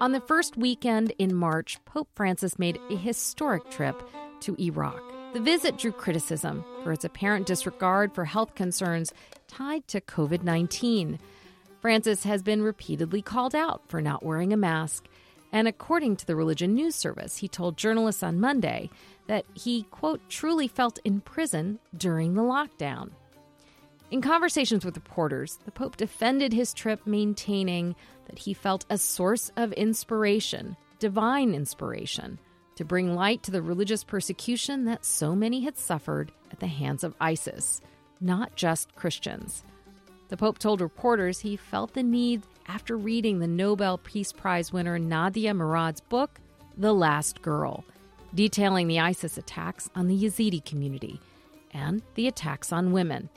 On the first weekend in March, Pope Francis made a historic trip to Iraq. The visit drew criticism for its apparent disregard for health concerns tied to COVID 19. Francis has been repeatedly called out for not wearing a mask. And according to the Religion News Service, he told journalists on Monday that he, quote, truly felt in prison during the lockdown. In conversations with reporters, the Pope defended his trip, maintaining that he felt a source of inspiration, divine inspiration, to bring light to the religious persecution that so many had suffered at the hands of ISIS, not just Christians. The Pope told reporters he felt the need after reading the Nobel Peace Prize winner Nadia Murad's book, The Last Girl, detailing the ISIS attacks on the Yazidi community and the attacks on women.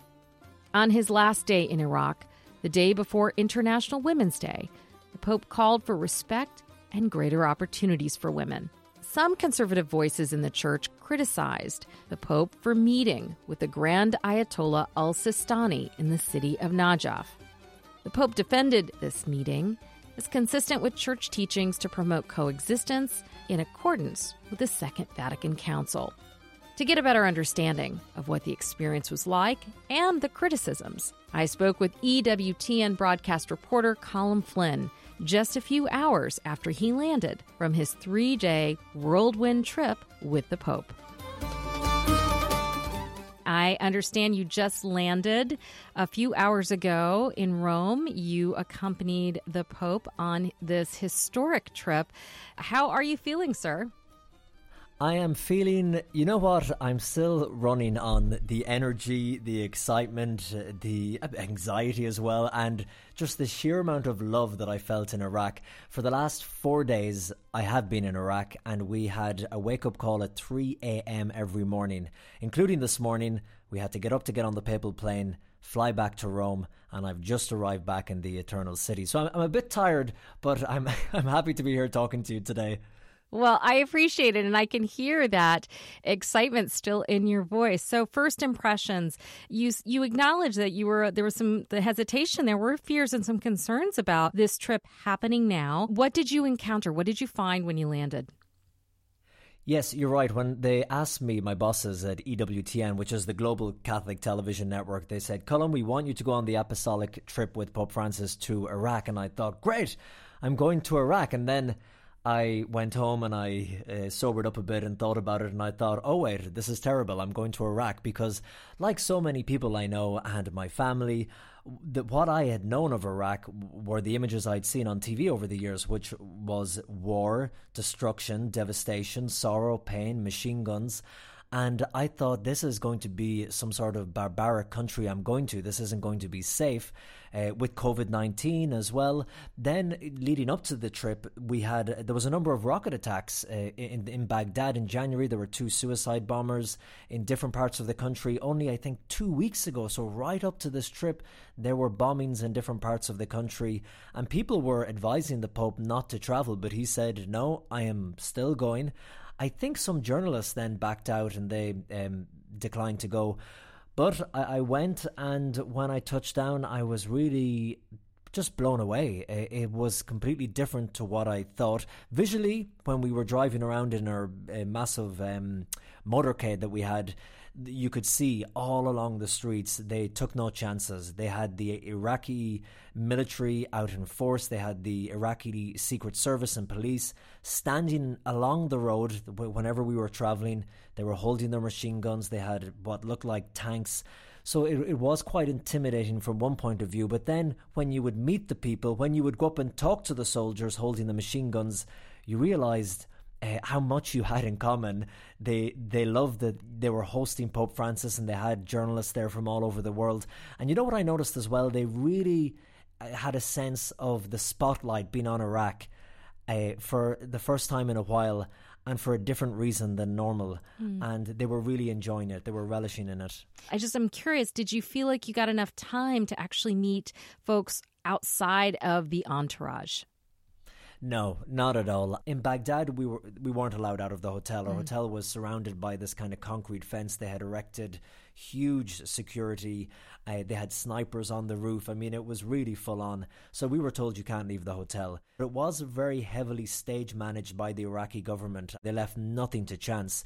On his last day in Iraq, the day before International Women's Day, the Pope called for respect and greater opportunities for women. Some conservative voices in the church criticized the Pope for meeting with the Grand Ayatollah al Sistani in the city of Najaf. The Pope defended this meeting as consistent with church teachings to promote coexistence in accordance with the Second Vatican Council. To get a better understanding of what the experience was like and the criticisms, I spoke with EWTN broadcast reporter Colm Flynn just a few hours after he landed from his three day whirlwind trip with the Pope. I understand you just landed a few hours ago in Rome. You accompanied the Pope on this historic trip. How are you feeling, sir? I am feeling, you know what? I'm still running on the energy, the excitement, the anxiety as well, and just the sheer amount of love that I felt in Iraq. For the last four days, I have been in Iraq, and we had a wake up call at 3 a.m. every morning, including this morning. We had to get up to get on the papal plane fly back to Rome, and I've just arrived back in the Eternal City. So I'm, I'm, a bit tired, but I'm I'm happy to be here talking to you today. Well, I appreciate it, and I can hear that excitement still in your voice. So, first impressions, you you acknowledge that you were there was some the hesitation, there were fears and some concerns about this trip happening now. What did you encounter? What did you find when you landed? Yes, you're right. When they asked me, my bosses at EWTN, which is the global Catholic television network, they said, Colm, we want you to go on the apostolic trip with Pope Francis to Iraq. And I thought, great, I'm going to Iraq. And then I went home and I uh, sobered up a bit and thought about it, and I thought, oh, wait, this is terrible. I'm going to Iraq because, like so many people I know and my family, that what I had known of Iraq were the images I'd seen on TV over the years, which was war, destruction, devastation, sorrow, pain, machine guns. And I thought this is going to be some sort of barbaric country I'm going to. This isn't going to be safe uh, with COVID 19 as well. Then, leading up to the trip, we had there was a number of rocket attacks uh, in, in Baghdad in January. There were two suicide bombers in different parts of the country. Only, I think, two weeks ago, so right up to this trip, there were bombings in different parts of the country. And people were advising the Pope not to travel, but he said, No, I am still going. I think some journalists then backed out and they um, declined to go. But I, I, went, and when I touched down, I was really just blown away. It, was completely different to what I thought. Visually, when we were driving around in our uh, massive um, motorcade that we had, you could see all along the streets they took no chances. They had the Iraqi military out in force, they had the Iraqi Secret Service and police standing along the road whenever we were traveling. They were holding their machine guns, they had what looked like tanks. So it, it was quite intimidating from one point of view. But then when you would meet the people, when you would go up and talk to the soldiers holding the machine guns, you realized uh, how much you had in common. They they loved that they were hosting Pope Francis and they had journalists there from all over the world. And you know what I noticed as well? They really uh, had a sense of the spotlight being on Iraq uh, for the first time in a while and for a different reason than normal. Mm. And they were really enjoying it. They were relishing in it. I just am curious, did you feel like you got enough time to actually meet folks outside of the entourage? No, not at all. In Baghdad, we were we weren't allowed out of the hotel. Our mm. hotel was surrounded by this kind of concrete fence they had erected, huge security. Uh, they had snipers on the roof. I mean, it was really full on. So we were told you can't leave the hotel. But it was very heavily stage managed by the Iraqi government. They left nothing to chance.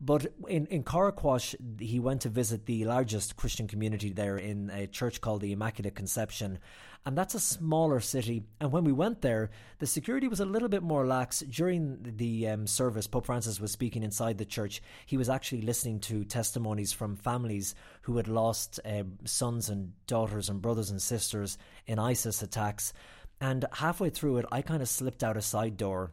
But in, in Qaraqosh, he went to visit the largest Christian community there in a church called the Immaculate Conception. And that's a smaller city. And when we went there, the security was a little bit more lax. During the um, service, Pope Francis was speaking inside the church. He was actually listening to testimonies from families who had lost uh, sons and daughters and brothers and sisters in ISIS attacks. And halfway through it, I kind of slipped out a side door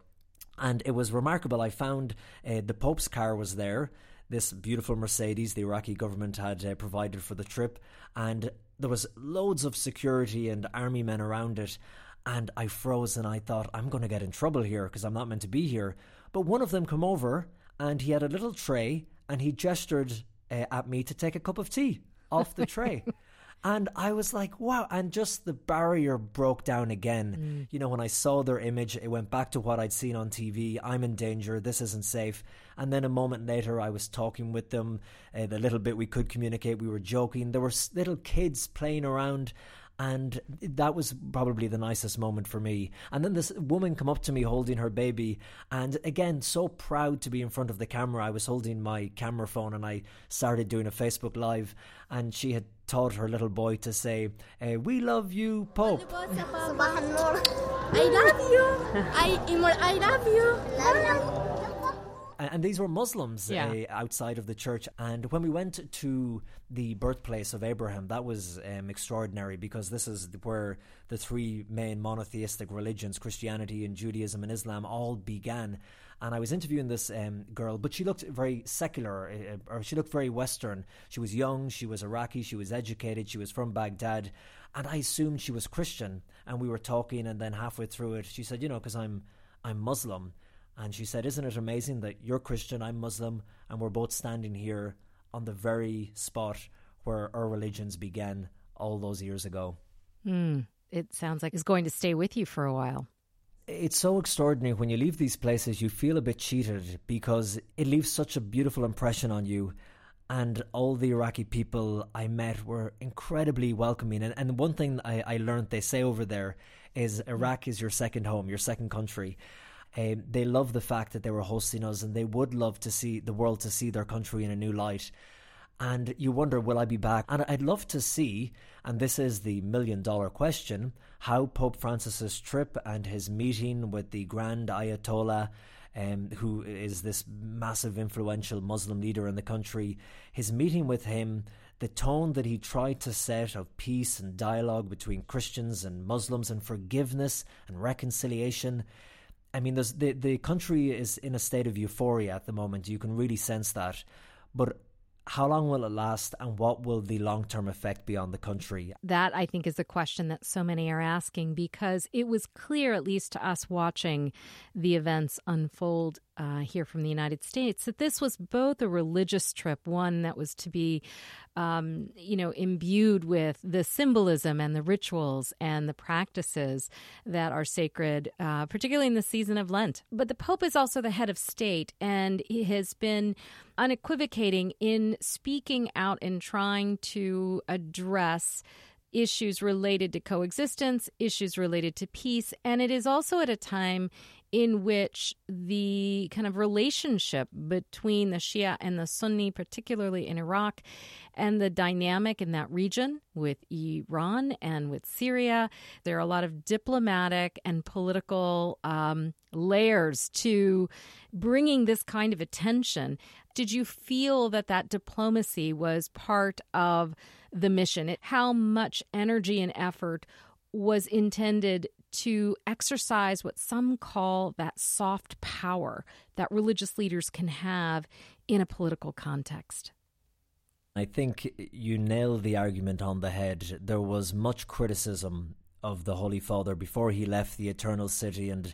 and it was remarkable. I found uh, the Pope's car was there, this beautiful Mercedes the Iraqi government had uh, provided for the trip, and there was loads of security and army men around it. And I froze and I thought, I'm going to get in trouble here because I'm not meant to be here. But one of them come over and he had a little tray and he gestured uh, at me to take a cup of tea off the tray. And I was like, wow. And just the barrier broke down again. Mm. You know, when I saw their image, it went back to what I'd seen on TV. I'm in danger. This isn't safe. And then a moment later, I was talking with them. Uh, the little bit we could communicate, we were joking. There were little kids playing around and that was probably the nicest moment for me. And then this woman come up to me holding her baby, and again, so proud to be in front of the camera. I was holding my camera phone, and I started doing a Facebook Live, and she had taught her little boy to say, uh, "We love you, Pope." I love you. I, I love you and these were Muslims yeah. uh, outside of the church. And when we went to the birthplace of Abraham, that was um, extraordinary because this is where the three main monotheistic religions, Christianity and Judaism and Islam, all began. And I was interviewing this um, girl, but she looked very secular, uh, or she looked very Western. She was young, she was Iraqi, she was educated, she was from Baghdad, and I assumed she was Christian. And we were talking, and then halfway through it, she said, "You know, because I'm I'm Muslim." And she said, Isn't it amazing that you're Christian, I'm Muslim, and we're both standing here on the very spot where our religions began all those years ago? Mm, it sounds like it's going to stay with you for a while. It's so extraordinary when you leave these places, you feel a bit cheated because it leaves such a beautiful impression on you. And all the Iraqi people I met were incredibly welcoming. And, and one thing I, I learned they say over there is Iraq is your second home, your second country. Um, they love the fact that they were hosting us, and they would love to see the world to see their country in a new light. And you wonder, will I be back? And I'd love to see, and this is the million dollar question, how Pope Francis's trip and his meeting with the Grand Ayatollah, um, who is this massive influential Muslim leader in the country, his meeting with him, the tone that he tried to set of peace and dialogue between Christians and Muslims and forgiveness and reconciliation I mean, the the country is in a state of euphoria at the moment. You can really sense that, but how long will it last and what will the long term effect be on the country? That, I think, is the question that so many are asking because it was clear, at least to us watching the events unfold uh, here from the United States, that this was both a religious trip, one that was to be um, you know, imbued with the symbolism and the rituals and the practices that are sacred, uh, particularly in the season of Lent. But the Pope is also the head of state, and he has been unequivocating in speaking out and trying to address issues related to coexistence, issues related to peace. And it is also at a time in which the kind of relationship between the Shia and the Sunni, particularly in Iraq, and the dynamic in that region with Iran and with Syria, there are a lot of diplomatic and political um, layers to bringing this kind of attention. Did you feel that that diplomacy was part of the mission? How much energy and effort was intended to exercise what some call that soft power that religious leaders can have in a political context. I think you nailed the argument on the head. There was much criticism of the Holy Father before he left the Eternal City and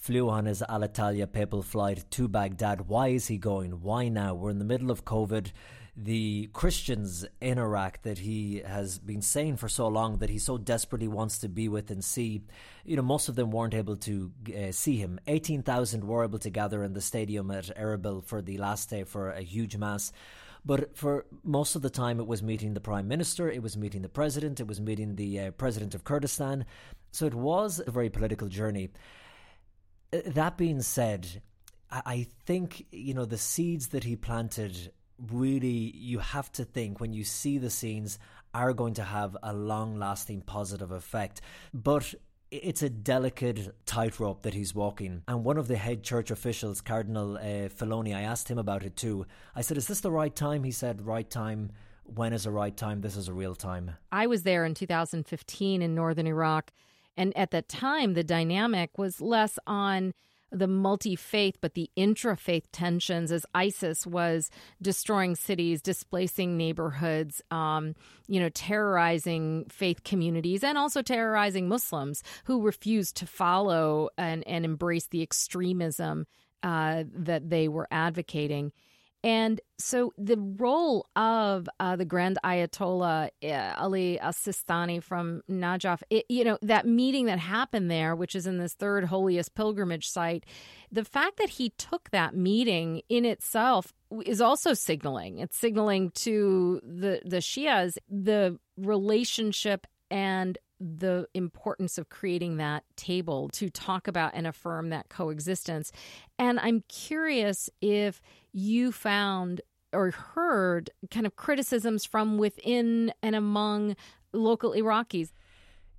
flew on his Alitalia papal flight to Baghdad. Why is he going? Why now? We're in the middle of COVID the Christians in Iraq that he has been saying for so long that he so desperately wants to be with and see. You know, most of them weren't able to uh, see him. 18,000 were able to gather in the stadium at Erbil for the last day for a huge mass. But for most of the time, it was meeting the prime minister, it was meeting the president, it was meeting the uh, president of Kurdistan. So it was a very political journey. That being said, I think, you know, the seeds that he planted really, you have to think when you see the scenes are going to have a long lasting positive effect. But it's a delicate tightrope that he's walking. And one of the head church officials, Cardinal uh, Filoni, I asked him about it too. I said, Is this the right time? He said, Right time. When is a right time? This is a real time. I was there in 2015 in northern Iraq. And at that time, the dynamic was less on the multi faith, but the intra faith tensions as ISIS was destroying cities, displacing neighborhoods, um, you know, terrorizing faith communities, and also terrorizing Muslims who refused to follow and, and embrace the extremism uh, that they were advocating. And so the role of uh, the Grand Ayatollah uh, Ali Sistani from Najaf, it, you know, that meeting that happened there, which is in this third holiest pilgrimage site, the fact that he took that meeting in itself is also signaling. It's signaling to the the Shias the relationship and the importance of creating that table to talk about and affirm that coexistence. And I'm curious if you found or heard kind of criticisms from within and among local Iraqis.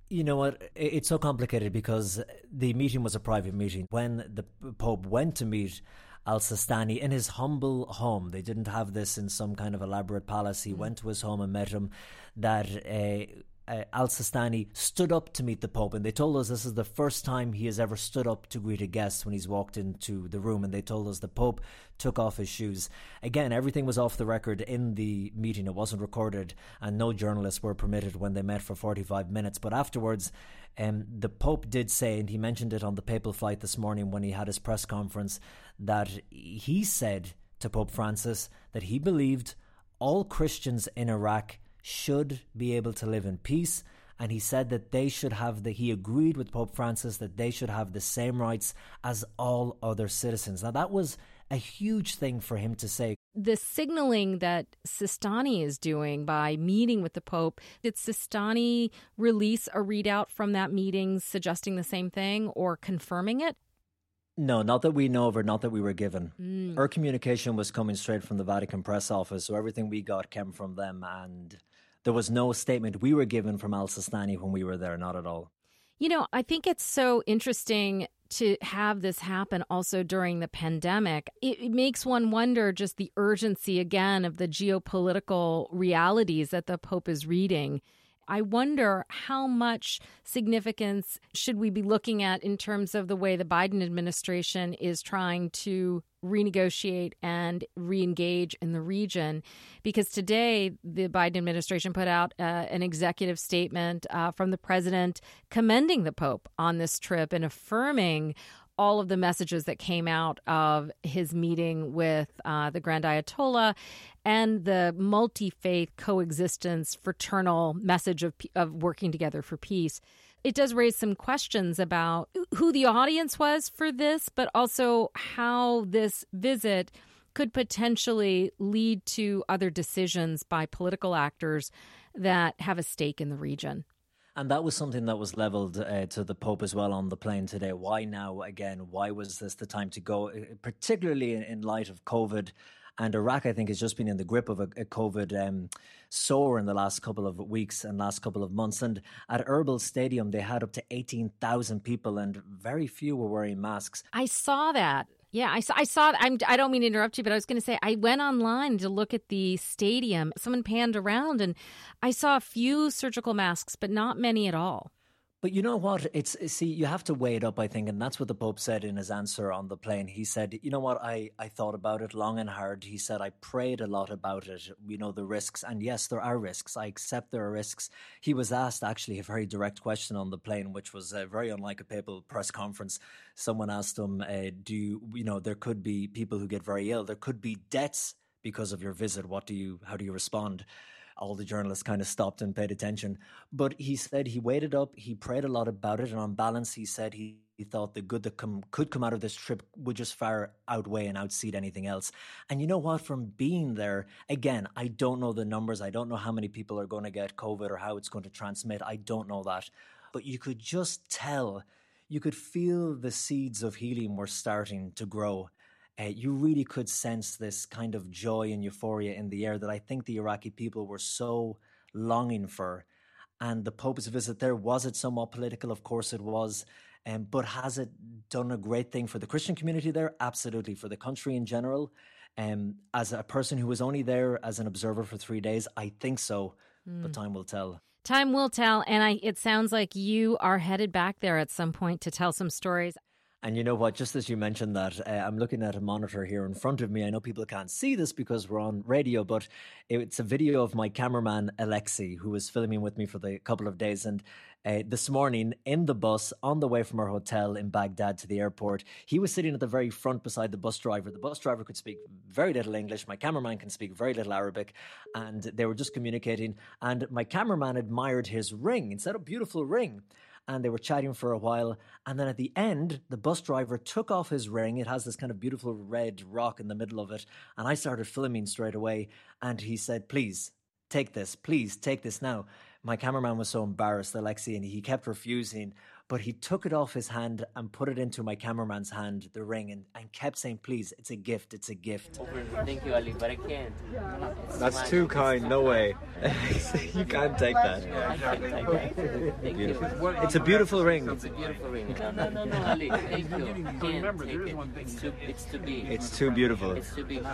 You know what? It's so complicated because the meeting was a private meeting. When the Pope went to meet Al Sistani in his humble home, they didn't have this in some kind of elaborate palace. He mm. went to his home and met him. That uh, uh, Al Sistani stood up to meet the Pope, and they told us this is the first time he has ever stood up to greet a guest when he's walked into the room. And they told us the Pope took off his shoes. Again, everything was off the record in the meeting, it wasn't recorded, and no journalists were permitted when they met for 45 minutes. But afterwards, um, the Pope did say, and he mentioned it on the papal flight this morning when he had his press conference, that he said to Pope Francis that he believed all Christians in Iraq should be able to live in peace. And he said that they should have the, he agreed with Pope Francis that they should have the same rights as all other citizens. Now, that was a huge thing for him to say. The signaling that Sistani is doing by meeting with the Pope, did Sistani release a readout from that meeting suggesting the same thing or confirming it? No, not that we know of or not that we were given. Mm. Our communication was coming straight from the Vatican press office, so everything we got came from them and there was no statement we were given from Al Sistani when we were there, not at all. You know, I think it's so interesting to have this happen also during the pandemic. It, it, makes one wonder just the urgency again of the geopolitical realities that the Pope is reading. I wonder how much significance should we be looking at in terms of the way the Biden administration is trying to renegotiate and reengage in the region. Because today, the Biden administration put out uh, an executive statement uh, from the president commending the Pope on this trip and affirming all of the messages that came out of his meeting with uh, the Grand Ayatollah and the multi faith coexistence fraternal message of, of working together for peace it does raise some questions about who the audience was for this, but also how this visit could potentially lead to other decisions by political actors that have a stake in the region. And that was something that was leveled uh, to the Pope as well on the plane today. Why now again? Why was this the time to go, uh, particularly in, in light of COVID? And Iraq, I think, has just been in the grip of a, a COVID um, sore in the last couple of weeks and last couple of months. And at Erbil Stadium, they had up to 18,000 people, and very few were wearing masks. I saw that. Yeah, I saw. I saw. I'm. I don't mean to interrupt you, but I was going to say I went online to look at the stadium. Someone panned around, and I saw a few surgical masks, but not many at all. But you know what? It's see, you have to weigh it up, I think, and that's what the Pope said in his answer on the plane. He said, "You know what? I I thought about it long and hard." He said, "I prayed a lot about it. You know the risks, and yes, there are risks. I accept there are risks." He was asked actually a very direct question on the plane, which was uh, very unlike a papal press conference. Someone asked him, uh, "Do you, you know there could be people who get very ill? There could be deaths because of your visit. What do you? How do you respond?" All the journalists kind of stopped and paid attention. But he said he waited up, he prayed a lot about it, and on balance, he said he He thought the good that could come out of this trip would just far outweigh and outseed anything else. And you know what? From being there, again, I don't know the numbers. I don't know how many people are going to get COVID or how it's going to transmit. I don't know that. But you could just tell, you could feel the seeds of healing were starting to grow. Uh, you really could sense this kind of joy and euphoria in the air that I think the Iraqi people were so longing for. And the Pope's visit there, was it somewhat political? Of course it was. Um, but has it done a great thing for the Christian community there? Absolutely. For the country in general. Um, as a person who was only there as an observer for three days, I think so. Mm. But hmm. time will tell. Time will tell. And I, it sounds like you are headed back there at some point to tell some stories. And you know what? Just as you mentioned that, uh, I'm looking at a monitor here in front of me. I know people can't see this because we're on radio, but it's a video of my cameraman Alexi, who was filming with me for the couple of days. And uh, this morning in the bus on the way from our hotel in Baghdad to the airport, he was sitting at the very front beside the bus driver. The bus driver could speak very little English. My cameraman can speak very little Arabic, and they were just communicating. And my cameraman admired his ring. Instead a beautiful ring and they were chatting for a while. And then at the end, the bus driver took off his ring. It has this kind of beautiful red rock in the middle of it. And I started filming straight away. And he said, Please take this. Please take this now. My cameraman was so embarrassed, Alexei, and he kept refusing but he took it off his hand and put it into my cameraman's hand, the ring, and, and kept saying, Please, it's a gift, it's a gift. Thank you, Ali, but I can't. That's too kind, no way. you can't take that. Thank you. It's a beautiful ring. It's a beautiful ring. No, no, no, no, Ali, thank you. Can't take it. It's too, it's too big. It's too beautiful. It's too big.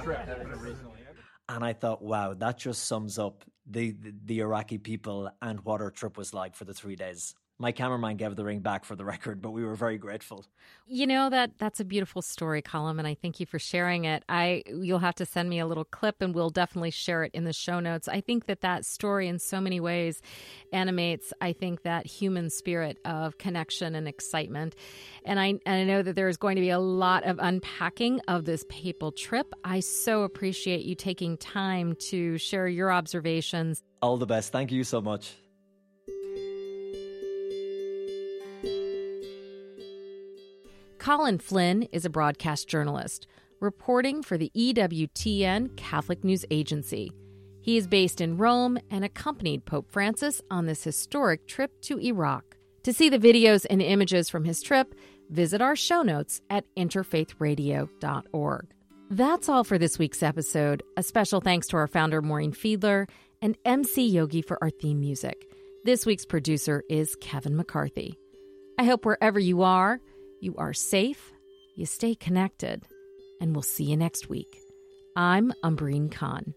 And I thought, wow, that just sums up the, the, the Iraqi people and what our trip was like for the three days my cameraman gave the ring back for the record, but we were very grateful. You know that that's a beautiful story, Colm, and I thank you for sharing it. I you'll have to send me a little clip, and we'll definitely share it in the show notes. I think that that story, in so many ways, animates. I think that human spirit of connection and excitement, and I and I know that there is going to be a lot of unpacking of this papal trip. I so appreciate you taking time to share your observations. All the best. Thank you so much. Colm Flynn is a broadcast journalist reporting for the EWTN Catholic News Agency. He is based in Rome and accompanied Pope Francis on this historic trip to Iraq. To see the videos and images from his trip, visit our show notes at interfaithradio.org. That's all for this week's episode. A special thanks to our founder, Maureen Fiedler, and MC Yogi for our theme music. This week's producer is Kevin McCarthy. I hope wherever you are, you are safe, you stay connected, and we'll see you next week. I'm Umbreen Khan.